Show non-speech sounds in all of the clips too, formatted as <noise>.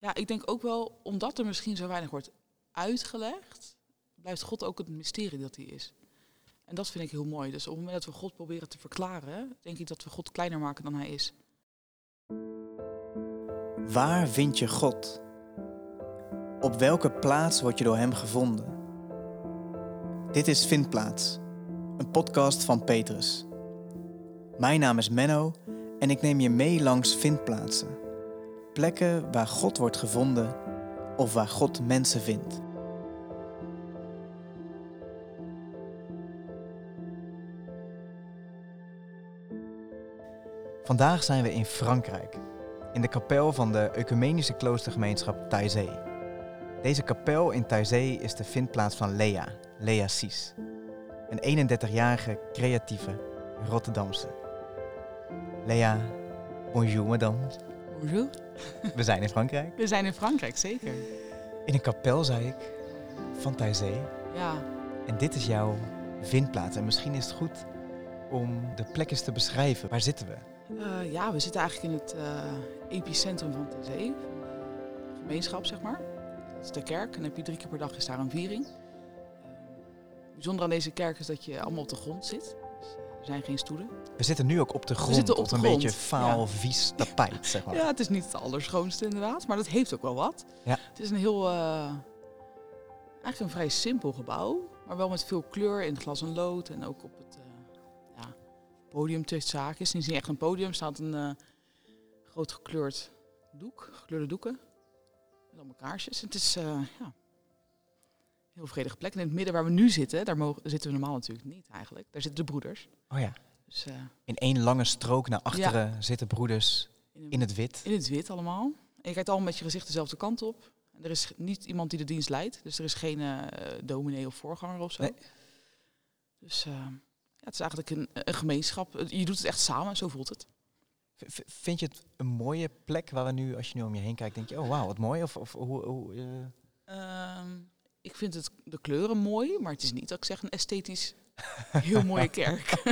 Ja, ik denk ook wel, omdat er misschien zo weinig wordt uitgelegd, blijft God ook het mysterie dat hij is. En dat vind ik heel mooi. Dus op het moment dat we God proberen te verklaren, denk ik dat we God kleiner maken dan hij is. Waar vind je God? Op welke plaats word je door Hem gevonden? Dit is Vindplaats, een podcast van Petrus. Mijn naam is Menno en ik neem je mee langs vindplaatsen. Plekken waar God wordt gevonden of waar God mensen vindt. Vandaag zijn we in Frankrijk, in de kapel van de ecumenische kloostergemeenschap Taizé. Deze kapel in Taizé is de vindplaats van Lea, Lea Sis. Een 31-jarige creatieve Rotterdamse. Lea, bonjour madame. Bonjour. We zijn in Frankrijk. We zijn in Frankrijk, zeker. In een kapel, zei ik, van Taizé. Ja, En dit is jouw vindplaats. En misschien is het goed om de plek eens te beschrijven. Waar zitten we? Eh, ja, we zitten eigenlijk in het eh, epicentrum van de gemeenschap zeg maar. Dat is de kerk en dan heb je drie keer per dag is daar een viering. Eh, bijzonder aan deze kerk is dat je allemaal op de grond zit. Er zijn geen stoelen. We zitten nu ook op de grond, zitten op een grond, beetje faal, ja. vies tapijt, zeg maar. Ja, het is niet het allerschoonste inderdaad, maar dat heeft ook wel wat. Ja. Het is een heel, eh, eigenlijk een vrij simpel gebouw, maar wel met veel kleur in glas en lood. En ook op het eh, ja, podium tussen zaken. Is niet echt een podium, staat een eh, groot gekleurd doek, gekleurde doeken. Met allemaal kaarsjes. Het is ja, heel vredige plek. En in het midden waar we nu zitten, daar mogen, zitten we normaal natuurlijk niet eigenlijk. Daar zitten de broeders. Oh ja. Dus, eh, In één lange strook naar achteren zitten broeders in een in het wit. In het wit allemaal. En je kijkt allemaal met je gezicht dezelfde kant op. En er is niet iemand die de dienst leidt. Dus er is geen eh dominee of voorganger of zo. Nee. Dus eh, ja, het is eigenlijk een, een gemeenschap. Je doet het echt samen, zo voelt het. V- Vind je het een mooie plek waar we nu, als je nu om je heen kijkt, denk je, oh wauw, wat mooi? Of, of hoe, hoe eh, Ehm, ik vind het, de kleuren mooi, maar het is niet dat ik zeg een esthetisch heel mooie <laughs> kerk.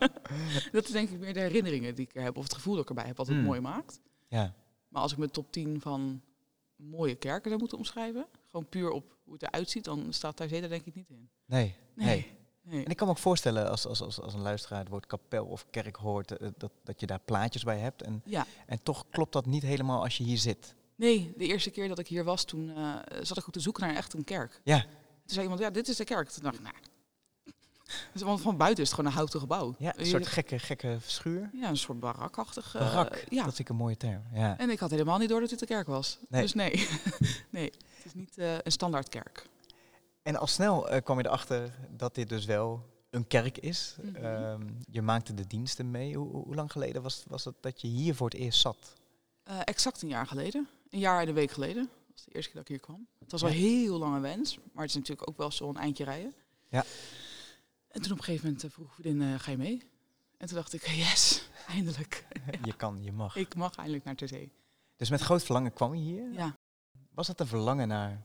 <laughs> dat is denk ik meer de herinneringen die ik er heb. Of het gevoel dat ik erbij heb wat het Hmm. mooi maakt. ja. Maar als ik mijn top 10 van mooie kerken zou moeten omschrijven, gewoon puur op hoe het eruit ziet, dan staat daar er denk ik niet in. Nee, nee. nee. En ik kan me ook voorstellen, als, als, als, als een luisteraar het woord kapel of kerk hoort, eh, dat, dat je daar plaatjes bij hebt. En, Ja, en toch klopt dat niet helemaal als je hier zit. Nee, de eerste keer dat ik hier was, toen eh, zat ik ook te zoeken naar echt een kerk. Ja, Toen zei iemand, ja, dit is de kerk. Toen dacht ik, nou. <laughs> Dus, want van buiten is het gewoon een houten gebouw. ja een soort gekke, gekke schuur. ja, een soort barakachtig. Barak, ja. dat vind ik een mooie term. Ja. En ik had helemaal niet door dat dit de kerk was. Nee. Dus nee, <laughs> nee, het is niet eh, een standaard kerk. En al snel kwam je erachter dat dit dus wel een kerk is. Mhm. Ehm, je maakte de diensten mee. Hoe, hoe- lang geleden was, was het dat je hier voor het eerst zat? Exact een jaar geleden. Een jaar en een week geleden. Dat was de eerste keer dat ik hier kwam. Het was wel heel lange wens, maar het is natuurlijk ook wel zo'n eindje rijden. Ja. En toen op een gegeven moment eh, vroeg vriendin, eh, ga je mee? En toen dacht ik, yes, <laughs> eindelijk. <laughs> Je kan, je mag. Ik mag eindelijk naar ter zee. Dus met groot verlangen kwam je hier. Ja. Was dat een verlangen naar...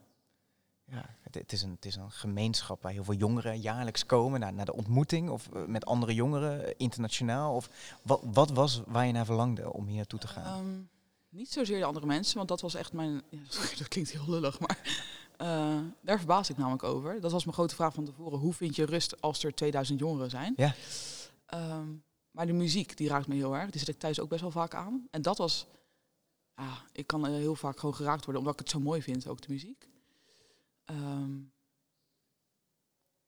Ja, het, het, is een, het is een gemeenschap waar heel veel jongeren jaarlijks komen naar, naar de ontmoeting. Of eh, met andere jongeren, eh, internationaal. Of wat, wat was waar je naar verlangde om hier naartoe te gaan? Ehm, niet zozeer de andere mensen, want dat was echt mijn... Ja, <laughs> dat klinkt heel lullig, maar eh, daar verbaas ik namelijk over. Dat was mijn grote vraag van tevoren. Hoe vind je rust als er 2000 jongeren zijn? Ja. Ehm, maar de muziek, die raakt me heel erg. Die zet ik thuis ook best wel vaak aan. En dat was... Ik kan eh, heel vaak gewoon geraakt worden, omdat ik het zo mooi vind, ook de muziek. Ehm,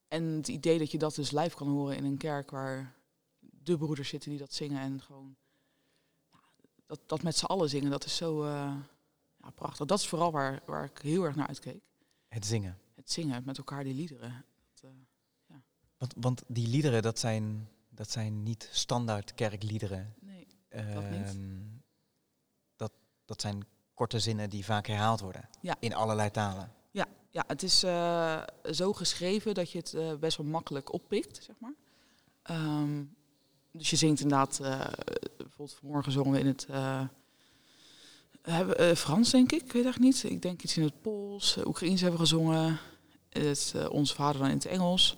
en het idee dat je dat dus live kan horen in een kerk waar de broeders zitten die dat zingen en gewoon dat, dat met z'n allen zingen, dat is zo eh, ja, prachtig. Dat is vooral waar, waar ik heel erg naar uitkeek. Het zingen. Het zingen met elkaar die liederen. Dat, eh, Want, want die liederen, dat zijn, dat zijn niet standaard kerkliederen. nee, Dat niet. Dat, dat zijn korte zinnen die vaak herhaald worden. Ja. In allerlei talen. ja, het is eh, zo geschreven dat je het best wel makkelijk oppikt, zeg maar. Ehm, dus je zingt inderdaad, bijvoorbeeld vanmorgen zongen in het eh, hebben, eh, Frans, denk ik, ik weet eigenlijk niet. Ik denk iets in het Pools, uh, Oekraïens hebben gezongen, het, eh, Onze Vader dan in het Engels.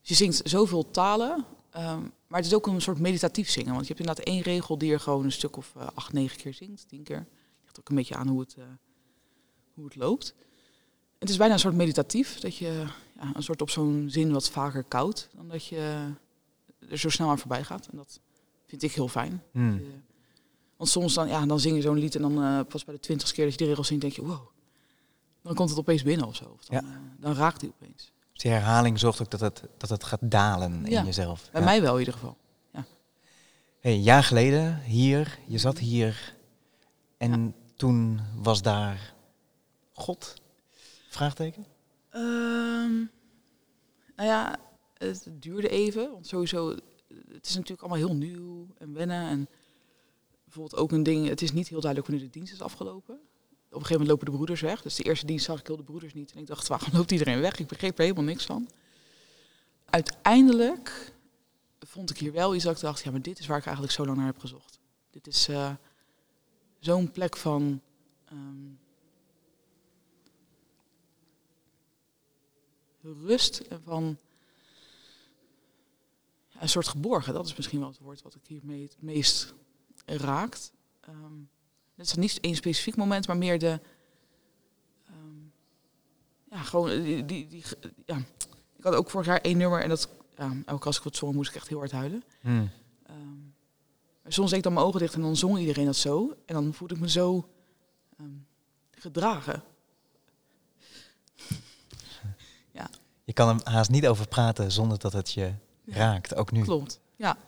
Dus je zingt zoveel talen, ehm, maar het is ook een soort meditatief zingen. Want je hebt inderdaad één regel die je gewoon een stuk of eh, acht, negen keer zingt, tien keer. Ligt ook een beetje aan hoe het, eh, hoe het loopt. Het is bijna een soort meditatief, dat je ja, een soort op zo'n zin wat vaker koud dan dat je er zo snel aan voorbij gaat. En dat vind ik heel fijn. Hmm. Eh, Want soms dan, ja, dan zing je zo'n lied en dan eh, pas bij de twintigste keer dat je de regels zingt, denk je, wow. Dan komt het opeens binnen of zo. Of dan, Ja. eh, dan raakt hij opeens. Dus die herhaling zorgt ook dat het, dat het gaat dalen Ja. in jezelf. Bij Ja. mij wel in ieder geval. Hey, een jaar geleden, hier, je zat hier. En toen was daar God? Vraagteken? Ehm, nou ja, het duurde even. Want sowieso, het is natuurlijk allemaal heel nieuw en wennen. En bijvoorbeeld ook een ding, het is niet heel duidelijk wanneer de dienst is afgelopen. Op een gegeven moment lopen de broeders weg. Dus de eerste dienst zag ik heel de broeders niet. En ik dacht, waarom loopt iedereen weg? Ik begreep er helemaal niks van. Uiteindelijk vond ik hier wel iets dat ik dacht, ja, maar dit is waar ik eigenlijk zo lang naar heb gezocht. Dit is eh, zo'n plek van... ehm, rust en van een soort geborgen. Dat is misschien wel het woord wat ik hiermee het meest raakt. Ehm het is niet één specifiek moment, maar meer de... ehm, ja, gewoon die, die, die, ja. Ik had ook vorig jaar één nummer en dat... Ja, elke keer als ik wat zong, moest ik echt heel hard huilen. Hmm. Ehm, soms deed ik dan mijn ogen dicht en dan zong iedereen dat zo. En dan voelde ik me zo gedragen. <laughs> Je kan er haast niet over praten zonder dat het je Ja. Raakt, ook nu. Klopt. Ja,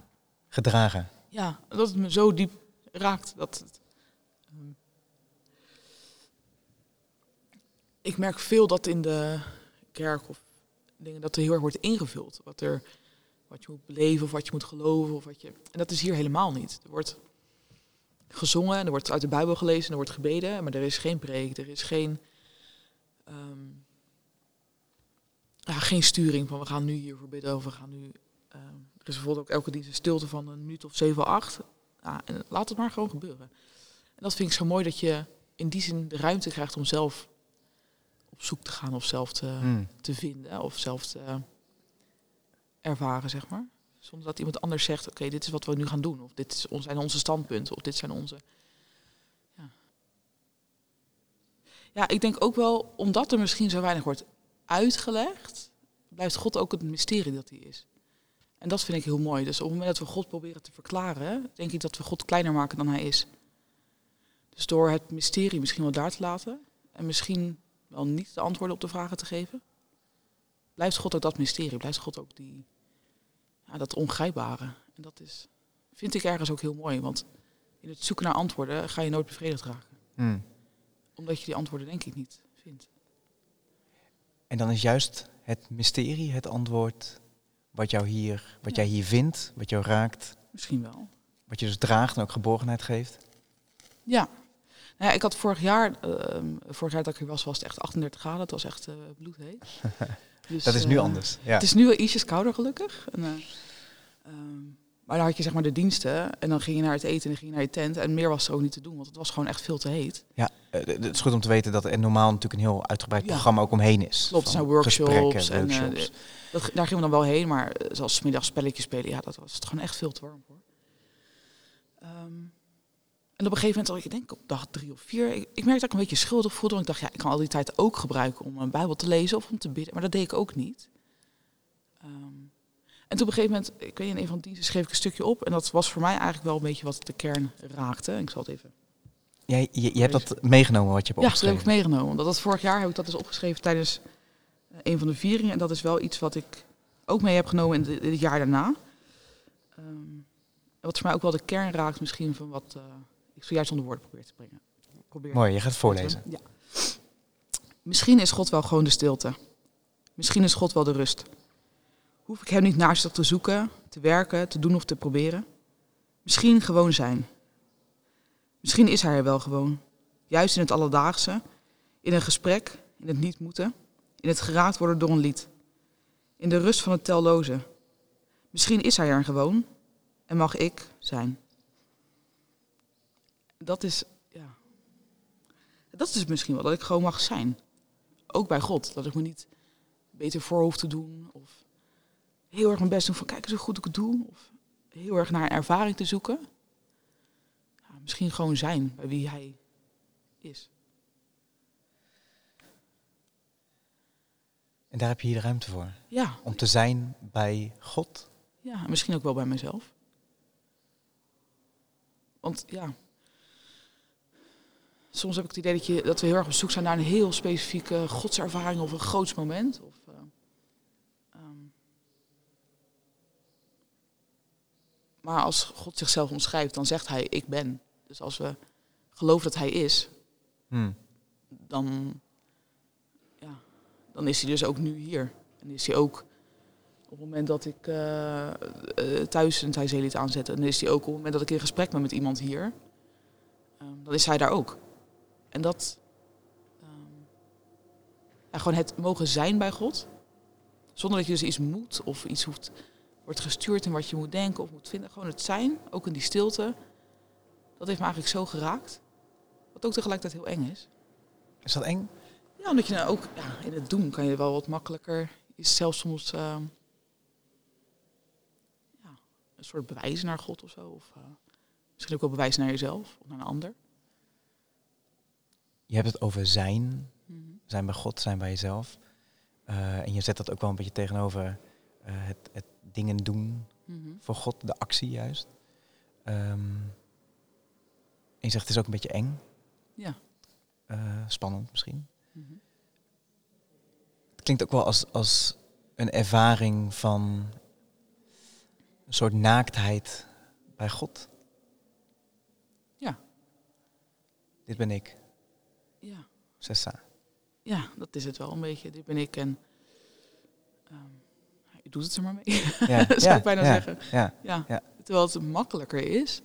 Gedragen. ja, dat het me zo diep raakt. Dat het, ehm, ik merk veel dat in de kerk of dingen dat er heel erg wordt ingevuld. Wat, er, wat je moet beleven of wat je moet geloven. Of wat je, en dat is hier helemaal niet. Er wordt gezongen, en er wordt uit de Bijbel gelezen, en er wordt gebeden, maar er is geen preek, er is geen, ehm, ja, geen sturing van we gaan nu hiervoor bidden of we gaan nu. Ehm, er is bijvoorbeeld ook elke dienst een stilte van een minuut of zeven, acht. Ja, en laat het maar gewoon gebeuren. En dat vind ik zo mooi dat je in die zin de ruimte krijgt om zelf op zoek te gaan of zelf te, Hmm. te vinden of zelf te ervaren, zeg maar. Zonder dat iemand anders zegt, oké, dit is wat we nu gaan doen. Of dit zijn onze standpunten. Of dit zijn onze... Ja. ja, ik denk ook wel, omdat er misschien zo weinig wordt uitgelegd, blijft God ook het mysterie dat hij is. En dat vind ik heel mooi. Dus op het moment dat we God proberen te verklaren, denk ik dat we God kleiner maken dan hij is. Dus door het mysterie misschien wel daar te laten en misschien wel niet de antwoorden op de vragen te geven, blijft God ook dat mysterie, blijft God ook die, ja, dat ongrijpbare. En dat is, vind ik ergens ook heel mooi, want in het zoeken naar antwoorden ga je nooit bevredigd raken. Hmm. Omdat je die antwoorden denk ik niet vindt. En dan is juist het mysterie het antwoord wat, jou hier, wat jij hier vindt, wat jou raakt, Misschien wel. wat je dus draagt en ook geborgenheid geeft. Ja. Nou ja, ik had vorig jaar, ehm, vorig jaar dat ik hier was, was het echt 38 graden. Het was echt eh bloedheet. <laughs> Dus, Dat is nu eh, anders. Ja. Het is nu wel ietsjes kouder gelukkig. En, eh, ehm, maar dan had je zeg maar de diensten en dan ging je naar het eten en dan ging je naar je tent. En meer was er ook niet te doen, want het was gewoon echt veel te heet. Ja, eh, het is goed om te weten dat er normaal natuurlijk een heel uitgebreid Ja. programma ook omheen is. Klopt, zijn workshops en, eh, workshops. Dat, daar gingen we dan wel heen, maar eh, zoals 's middags spelletjes spelen, ja, dat was het gewoon echt veel te warm voor. Ehm, en op een gegeven moment, ik denk op dag drie of vier, ik, ik merkte dat ik een beetje schuldig voelde. Want ik dacht, ja, ik kan al die tijd ook gebruiken om een Bijbel te lezen of om te bidden. Maar dat deed ik ook niet. Ehm, en toen op een gegeven moment, ik weet niet, in een van de diensten schreef ik een stukje op. En dat was voor mij eigenlijk wel een beetje wat de kern raakte. En ik zal het even Jij, je, je hebt dat meegenomen wat je hebt ja, dat heb ik opgeschreven. meegenomen. Omdat dat vorig jaar heb ik dat dus opgeschreven tijdens eh, een van de vieringen. En dat is wel iets wat ik ook mee heb genomen in, de- het jaar daarna. Ehm, wat voor mij ook wel de kern raakt misschien van wat eh, ik zojuist onder woorden probeer te brengen. Probeer Mooi, je gaat het voorlezen. Ja. Misschien is God wel gewoon de stilte. Misschien is God wel de rust. Hoef ik hem niet naast zich te zoeken, te werken, te doen of te proberen. Misschien gewoon zijn. Misschien is hij er wel gewoon. Juist in het alledaagse, in een gesprek, in het niet moeten, in het geraakt worden door een lied. In de rust van het telloze. Misschien is hij er gewoon en mag ik zijn. Dat is, ja. Dat is misschien wel, dat ik gewoon mag zijn. Ook bij God. Dat ik me niet beter voor hoef te doen. Of heel erg mijn best doen van kijk eens hoe goed ik het doe. Of heel erg naar een ervaring te zoeken. Ja, misschien gewoon zijn bij wie hij is. En daar heb je hier de ruimte voor. Ja, Om te zijn bij God. ja, misschien ook wel bij mezelf. Want ja, soms heb ik het idee dat, je, dat we heel erg op zoek zijn naar een heel specifieke godservaring of een groots moment. Of, maar als God zichzelf omschrijft, dan zegt hij ik ben. Dus als we geloven dat hij is, Hm. dan, ja, dan is hij dus ook nu hier. En is hij ook op het moment dat ik eh, thuis een Thaisee aanzet. En dan is hij ook op het moment dat ik in gesprek ben met iemand hier. ehm, dan is hij daar ook. En dat, ja, gewoon het mogen zijn bij God. Zonder dat je dus iets moet of iets hoeft, wordt gestuurd in wat je moet denken of moet vinden. Gewoon het zijn, ook in die stilte. Dat heeft me eigenlijk zo geraakt. Wat ook tegelijkertijd heel eng is. Is dat eng? Ja, omdat je nou ook ja, in het doen kan je wel wat makkelijker. Is zelfs soms ehm, ja, een soort bewijs naar God of zo. Of eh, misschien ook wel bewijs naar jezelf of naar een ander. Je hebt het over zijn. Zijn bij God, zijn bij jezelf. Eh, en je zet dat ook wel een beetje tegenover eh, het, het dingen doen Mhm. voor God, de actie juist. Ehm, en je zegt het is ook een beetje eng. Ja. Eh, spannend misschien. Mhm. Het klinkt ook wel als, als een ervaring van een soort naaktheid bij God. Ja. Dit ben ik, Ja. Sessa. ja, dat is het wel een beetje. Dit ben ik en ehm, je doet het er maar mee. Ja, <laughs> Zou ik bijna ja, zeggen. Ja, Ja. Ja. Terwijl het makkelijker is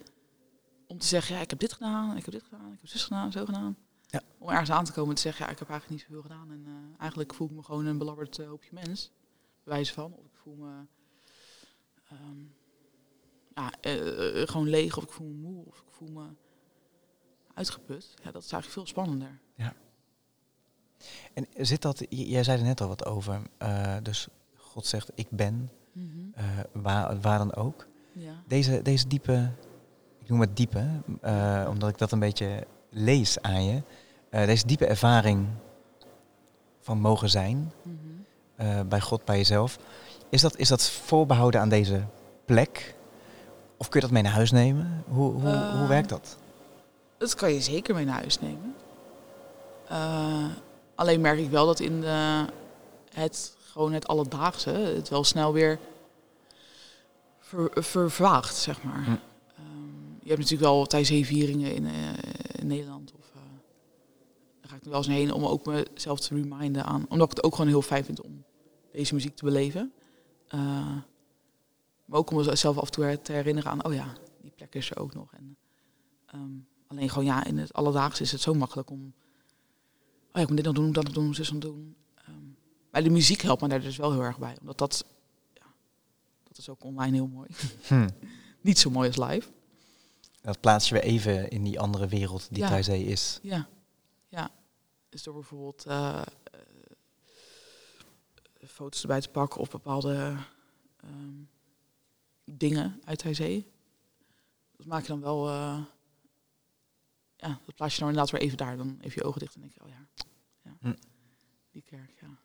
om te zeggen, ja, ik heb dit gedaan, ik heb dit gedaan, ik heb zus gedaan, zo gedaan. Ja. Om ergens aan te komen en te zeggen, ja, ik heb eigenlijk niet zoveel gedaan. En eh, eigenlijk voel ik me gewoon een belabberd eh, hoopje mens. Bewijs van. Of ik voel me ehm, ja, eh, gewoon leeg, of ik voel me moe, of ik voel me uitgeput. Ja, dat is eigenlijk veel spannender. En zit dat, jij zei er net al wat over, dus God zegt ik ben, eh, waar, waar dan ook. Ja. Deze, deze diepe, ik noem het diepe, eh, omdat ik dat een beetje lees aan je. Eh, deze diepe ervaring van mogen zijn Mhm. bij God, bij jezelf. Is dat, is dat voorbehouden aan deze plek? Of kun je dat mee naar huis nemen? Hoe, hoe, hoe werkt dat? Dat kan je zeker mee naar huis nemen. Alleen merk ik wel dat in de, het, gewoon het alledaagse het wel snel weer ver, vervaagt, zeg maar. Hm. Ehm, je hebt natuurlijk wel Thijsee-vieringen in, eh, in Nederland. Of, eh, daar ga ik nu wel eens heen om ook mezelf te reminden aan. Omdat ik het ook gewoon heel fijn vind om deze muziek te beleven. Eh, maar ook om mezelf af en toe te herinneren aan, oh ja, die plek is er ook nog. En, ehm, alleen gewoon ja, in het alledaagse is het zo makkelijk om, oh ja, ik moet dit nog doen, dat nog doen, zus nog doen. Maar de muziek helpt me daar dus wel heel erg bij, omdat dat, ja, dat is ook online heel mooi. Hm. <laughs> Niet zo mooi als live. Dat plaats je weer even in die andere wereld die Ja. Thaizee is. Ja, ja. Dus door bijvoorbeeld eh, eh, foto's erbij te pakken of bepaalde ehm, dingen uit Thijzee. Dat maak je dan wel, eh, ja, dat plaats je dan inderdaad weer even daar. Dan even je ogen dicht en denk je, oh ja, ja. Hm. die kerk, ja.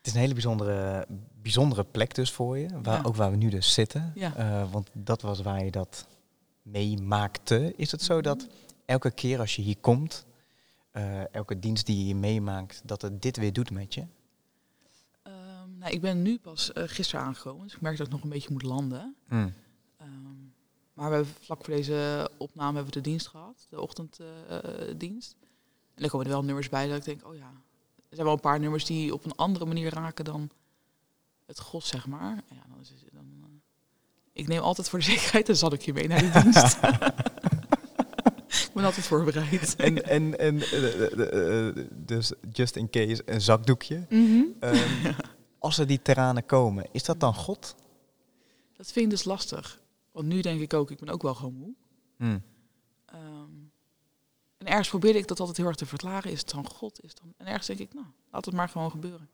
Het is een hele bijzondere, bijzondere plek dus voor je. Waar, Ja. Ook waar we nu dus zitten. Ja. Eh, want dat was waar je dat meemaakte. Is het zo dat elke keer als je hier komt, eh, elke dienst die je hier meemaakt, dat het dit weer doet met je? Ehm, nou, ik ben nu pas eh, gisteren aangekomen, dus ik merk dat ik nog een beetje moet landen. Hm. Ehm, maar we hebben vlak voor deze opname hebben we de dienst gehad, de ochtenddienst. en er komen er wel nummers bij dat ik denk, oh ja, zijn wel een paar nummers die op een andere manier raken dan het gos, zeg maar. Ja, dan is dan, eh, ik neem altijd voor de <laughs> zekerheid, dan zal ik je mee naar de <laughs> dienst. <laughs> ik ben altijd voorbereid. En, en, en eh, eh, dus just in case een zakdoekje. Mhm. Ehm, Als er die terranen komen, is dat dan God? Dat vind ik dus lastig. Want nu denk ik ook, ik ben ook wel gewoon moe. Hm. Ehm, en ergens probeerde ik dat altijd heel erg te verklaren. Is het dan God? Is dan... En ergens denk ik, nou, laat het maar gewoon gebeuren.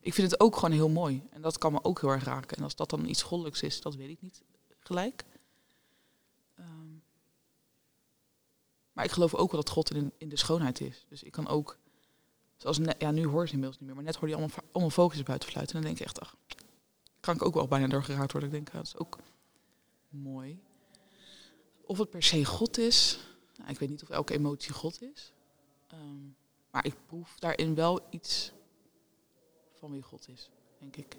Ik vind het ook gewoon heel mooi. En dat kan me ook heel erg raken. En als dat dan iets goddelijks is, dat weet ik niet gelijk. Ehm, maar ik geloof ook wel dat God in, in de schoonheid is. Dus ik kan ook Zoals net, ja, nu hoor je ze inmiddels niet meer, maar net hoorde je allemaal, allemaal focus buiten fluiten. En dan denk ik echt, ach, kan ik ook wel bijna door geraakt worden. Ik denk, dat is ook mooi. Of het per se God is, nou, ik weet niet of elke emotie God is. Ehm, maar ik proef daarin wel iets van wie God is, denk ik.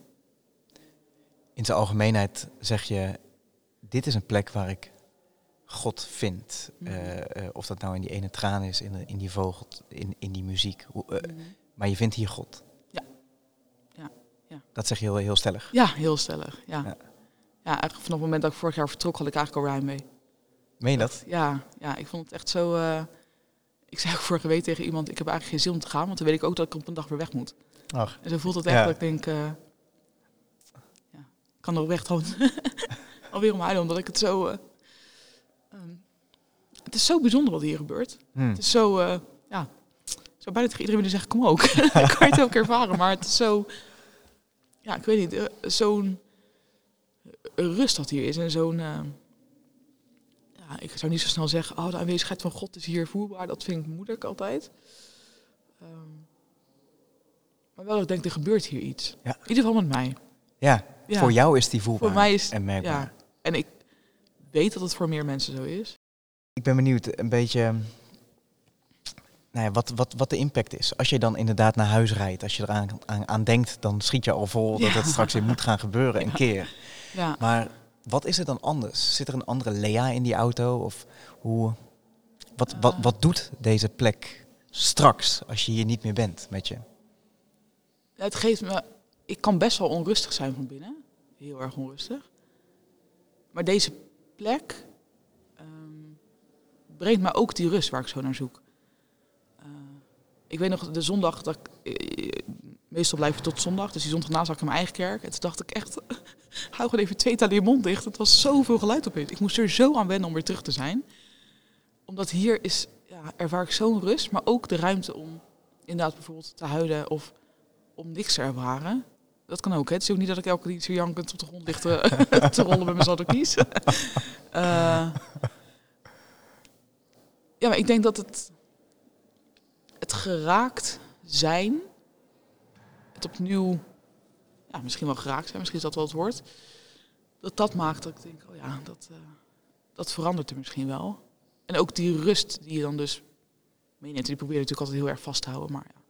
In zijn algemeenheid zeg je, dit is een plek waar ik God vind. Mhm. Eh, eh, of dat nou in die ene traan is, in, de- in die vogel, in, in die muziek. Hoe, eh, Mhm. maar je vindt hier God. Ja. Ja, ja. Dat zeg je heel, heel stellig. Ja, heel stellig. Ja. Ja. Ja. eigenlijk vanaf het moment dat ik vorig jaar vertrok, had ik eigenlijk al ruim mee. Meen je dat? Ja, ja, ik vond het echt zo. eh, ik zei ook vorige week tegen iemand: ik heb eigenlijk geen zin om te gaan, want dan weet ik ook dat ik op een dag weer weg moet. Ach, En zo voelt het echt Ja. dat ik denk: eh, ja, ik kan er oprecht gewoon <laughs> alweer om huilen, omdat ik het zo. eh, ehm, het is zo bijzonder wat hier gebeurt. hm. Het is zo. ja, ik zou bijna tegen iedereen willen zeggen: kom ook. <laughs> Dan kan je het ook ervaren, maar het is zo. Ja, ik weet niet, zo'n rust dat hier is en zo'n. Ik zou niet zo snel zeggen, oh, de aanwezigheid van God is hier voelbaar. Dat vind ik moeilijk altijd. Ehm, maar wel, ik denk, er gebeurt hier iets. Ja. In ieder geval met mij. Ja, Ja. voor jou is die voelbaar Voor mij is en merkbaar. ja. En ik weet dat het voor meer mensen zo is. Ik ben benieuwd, een beetje, nou ja, wat, wat, wat de impact is. Als je dan inderdaad naar huis rijdt, als je eraan aan, aan denkt, dan schiet je al vol dat het straks weer moet gaan gebeuren een keer. Ja. Maar wat is er dan anders? Zit er een andere Lea in die auto? Of hoe, wat, wat, Eh. wat doet deze plek straks als je hier niet meer bent met je? Het geeft me. Ik kan best wel onrustig zijn van binnen. Heel erg onrustig. Maar deze plek ehm, brengt mij ook die rust waar ik zo naar zoek. Eh, ik weet nog de zondag dat ik. Meestal blijf ik tot zondag. Dus die zondag na zat ik in mijn eigen kerk. En toen dacht ik echt. <laughs> hou gewoon even twee talen je mond dicht. Het was zoveel geluid opeens. Ik moest er zo aan wennen om weer terug te zijn. Omdat hier is. Ja, ervaar ik zo'n rust. Maar ook de ruimte om inderdaad bijvoorbeeld te huilen. Of om niks te ervaren. Dat kan ook, hè. Het is ook niet dat ik elke keer zo jankend op de grond ligt te, <laughs> rollen met mijn zaddokies. <laughs> Eh ja, maar ik denk dat het, het geraakt zijn, het opnieuw, ja, misschien wel geraakt zijn, misschien is dat wel het woord, dat dat maakt dat ik denk, oh ja, dat, eh, dat verandert er misschien wel. En ook die rust die je dan dus meeneemt, die probeer je natuurlijk altijd heel erg vast te houden, maar ja.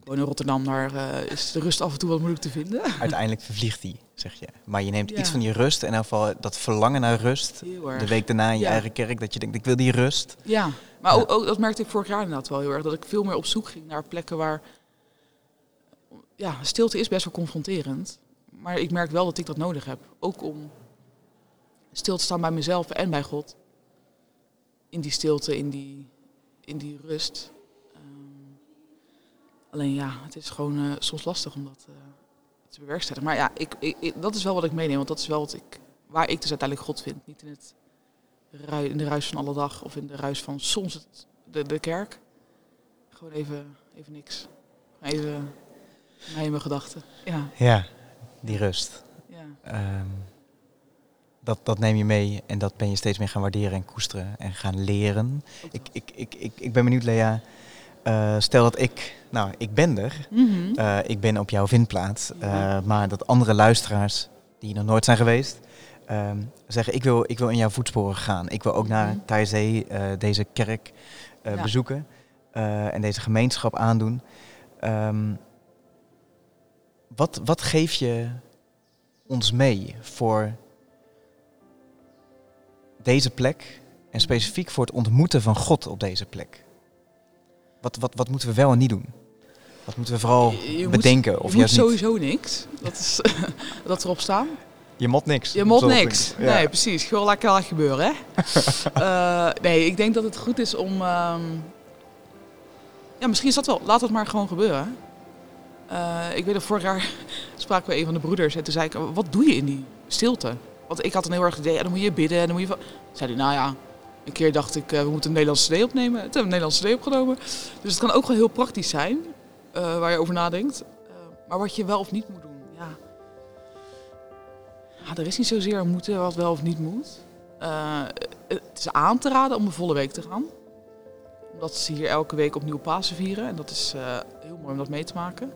Ik woon in Rotterdam, daar eh, is de rust af en toe wat moeilijk te vinden. Uiteindelijk vervliegt die, zeg je. Maar je neemt Ja. iets van die rust, in elk geval dat verlangen naar rust. De week daarna in je Ja. eigen kerk, dat je denkt, ik wil die rust. Ja, maar Ja. Ook, ook, dat merkte ik vorig jaar inderdaad wel heel erg. Dat ik veel meer op zoek ging naar plekken waar... Ja, stilte is best wel confronterend. Maar ik merk wel dat ik dat nodig heb. Ook om stil te staan bij mezelf en bij God. In die stilte, in die, in die rust. Ehm, alleen ja, het is gewoon eh, soms lastig om dat eh, te bewerkstelligen. Maar ja, ik, ik, dat is wel wat ik meeneem. Want dat is wel wat ik, waar ik dus uiteindelijk God vind. Niet in het in de ruis van alle dag of in de ruis van soms de, de kerk. Gewoon even, even niks. Even in mijn gedachten. Ja, Ja, die rust. ja. Ehm, dat, dat neem je mee en dat ben je steeds meer gaan waarderen en koesteren en gaan leren. Ik, ik, ik, ik, ik ben benieuwd, Lea. Eh, stel dat ik, nou, ik ben er. Eh, ik ben op jouw vindplaats. Ja. Eh, maar dat andere luisteraars die nog nooit zijn geweest, ehm, zeggen ik wil, ik wil in jouw voetsporen gaan. Ik wil ook naar. Taizee, eh deze kerk Ja. bezoeken en deze gemeenschap aandoen. Ehm, wat, wat geef je ons mee voor deze plek en specifiek voor het ontmoeten van God op deze plek? Wat, wat, wat moeten we wel en niet doen? Wat moeten we vooral Je- je moet- bedenken of je moet niet? sowieso niks. Dat is <laughs> dat erop staan. Je mot niks. Je moet Zo niks. Ja. Nee, precies. Gewoon lekker laten gebeuren, hè? <laughs> Eh, nee, ik denk dat het goed is om... ehm, Ja, misschien is dat wel. Laat het maar gewoon gebeuren. Eh, ik weet dat vorig jaar <laughs> spraken we een van de broeders. En toen zei ik, wat doe je in die stilte? Want ik had een heel erg idee, dan moet je bidden. En dan moet je... Zei hij, nou ja, een keer dacht ik, eh, we moeten een Nederlandse CD opnemen. Toen hebben we een Nederlandse CD opgenomen. Dus het kan ook wel heel praktisch zijn, eh, waar je over nadenkt. Maar wat je wel of niet moet doen, ja... Er is niet zozeer moeten wat wel of niet moet. Het is aan te raden om een volle week te gaan. Omdat ze hier elke week opnieuw Pasen vieren. En dat is heel mooi om dat mee te maken.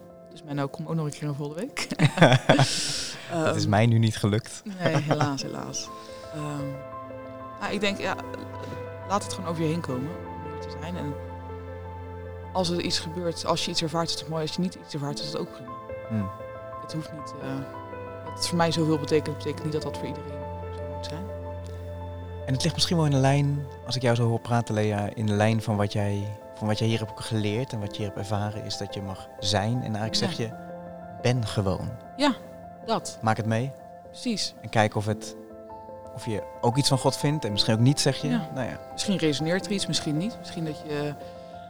Dus Menno, kom ook nog een keer een volgende week. <laughs> dat is Ehm, mij nu niet gelukt. Nee, helaas, helaas. Ehm, nou, ik denk, ja, laat het gewoon over je heen komen. Om te zijn. En als er iets gebeurt, als je iets ervaart, is het mooi. Als je niet iets ervaart, is het ook prima. Hm. Het hoeft niet. eh het voor mij zoveel betekent, betekent niet dat dat voor iedereen zo moet zijn. En het ligt misschien wel in de lijn, als ik jou zo hoor praten, Lea, in de lijn van wat jij, van wat jij hier hebt geleerd en wat je hier hebt ervaren, is dat je mag zijn. En eigenlijk zeg je, ben gewoon. Dat, Maak het mee precies. en kijk of, het, of je ook iets van God vindt en misschien ook niet, zeg je. Ja. Nou ja, Misschien resoneert er iets, misschien niet. Misschien dat je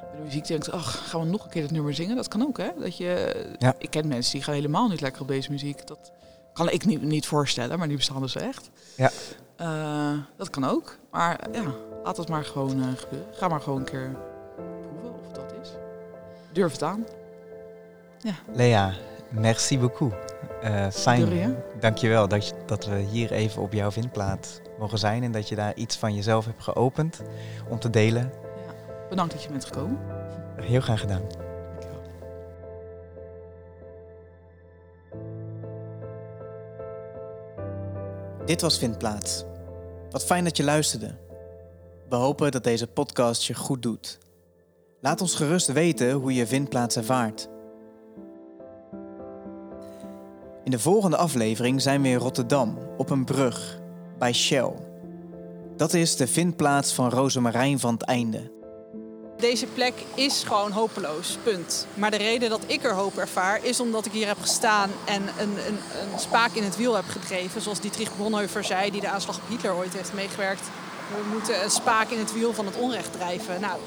bij de muziek denkt, ach, gaan we nog een keer het nummer zingen? Dat kan ook, hè? Dat je, Ja. Ik ken mensen die gaan helemaal niet lekker op deze muziek. Dat kan ik niet, niet voorstellen, maar die bestaan dus echt. Ja. Eh, dat kan ook. Maar ja, laat het maar gewoon eh, gebeuren. Ga maar gewoon een keer Durf het aan. Lea, merci beaucoup. Eh fijn, rien. dankjewel dat, je, dat we hier even op jouw vindplaats mogen zijn en dat je daar iets van jezelf hebt geopend om te delen. Bedankt dat je bent gekomen. Heel graag gedaan. Dankjewel. Dit was Vindplaats. Wat fijn dat je luisterde. We hopen dat deze podcast je goed doet. Laat ons gerust weten hoe je Vindplaats ervaart. In de volgende aflevering zijn we in Rotterdam op een brug bij Shell. Dat is de vindplaats van Rosemarijn van het Einde. Deze plek is gewoon hopeloos, punt. Maar de reden dat ik er hoop ervaar is omdat ik hier heb gestaan en een, een, een spaak in het wiel heb gedreven. Zoals Dietrich Bonhoeffer zei, die de aanslag op Hitler ooit heeft meegewerkt. We moeten een spaak in het wiel van het onrecht drijven. Nou,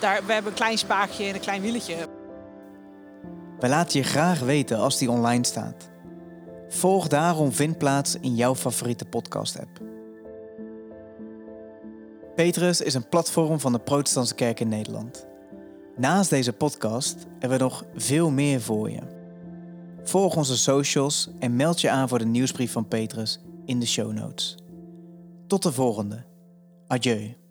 daar, we hebben een klein spaakje en een klein wieletje. Wij laten je graag weten als die online staat. Volg daarom Vindplaats in jouw favoriete podcast-app. Petrus is een platform van de Protestantse Kerk in Nederland. Naast deze podcast hebben we nog veel meer voor je. Volg onze socials en meld je aan voor de nieuwsbrief van Petrus in de show notes. Tot de volgende. Adieu.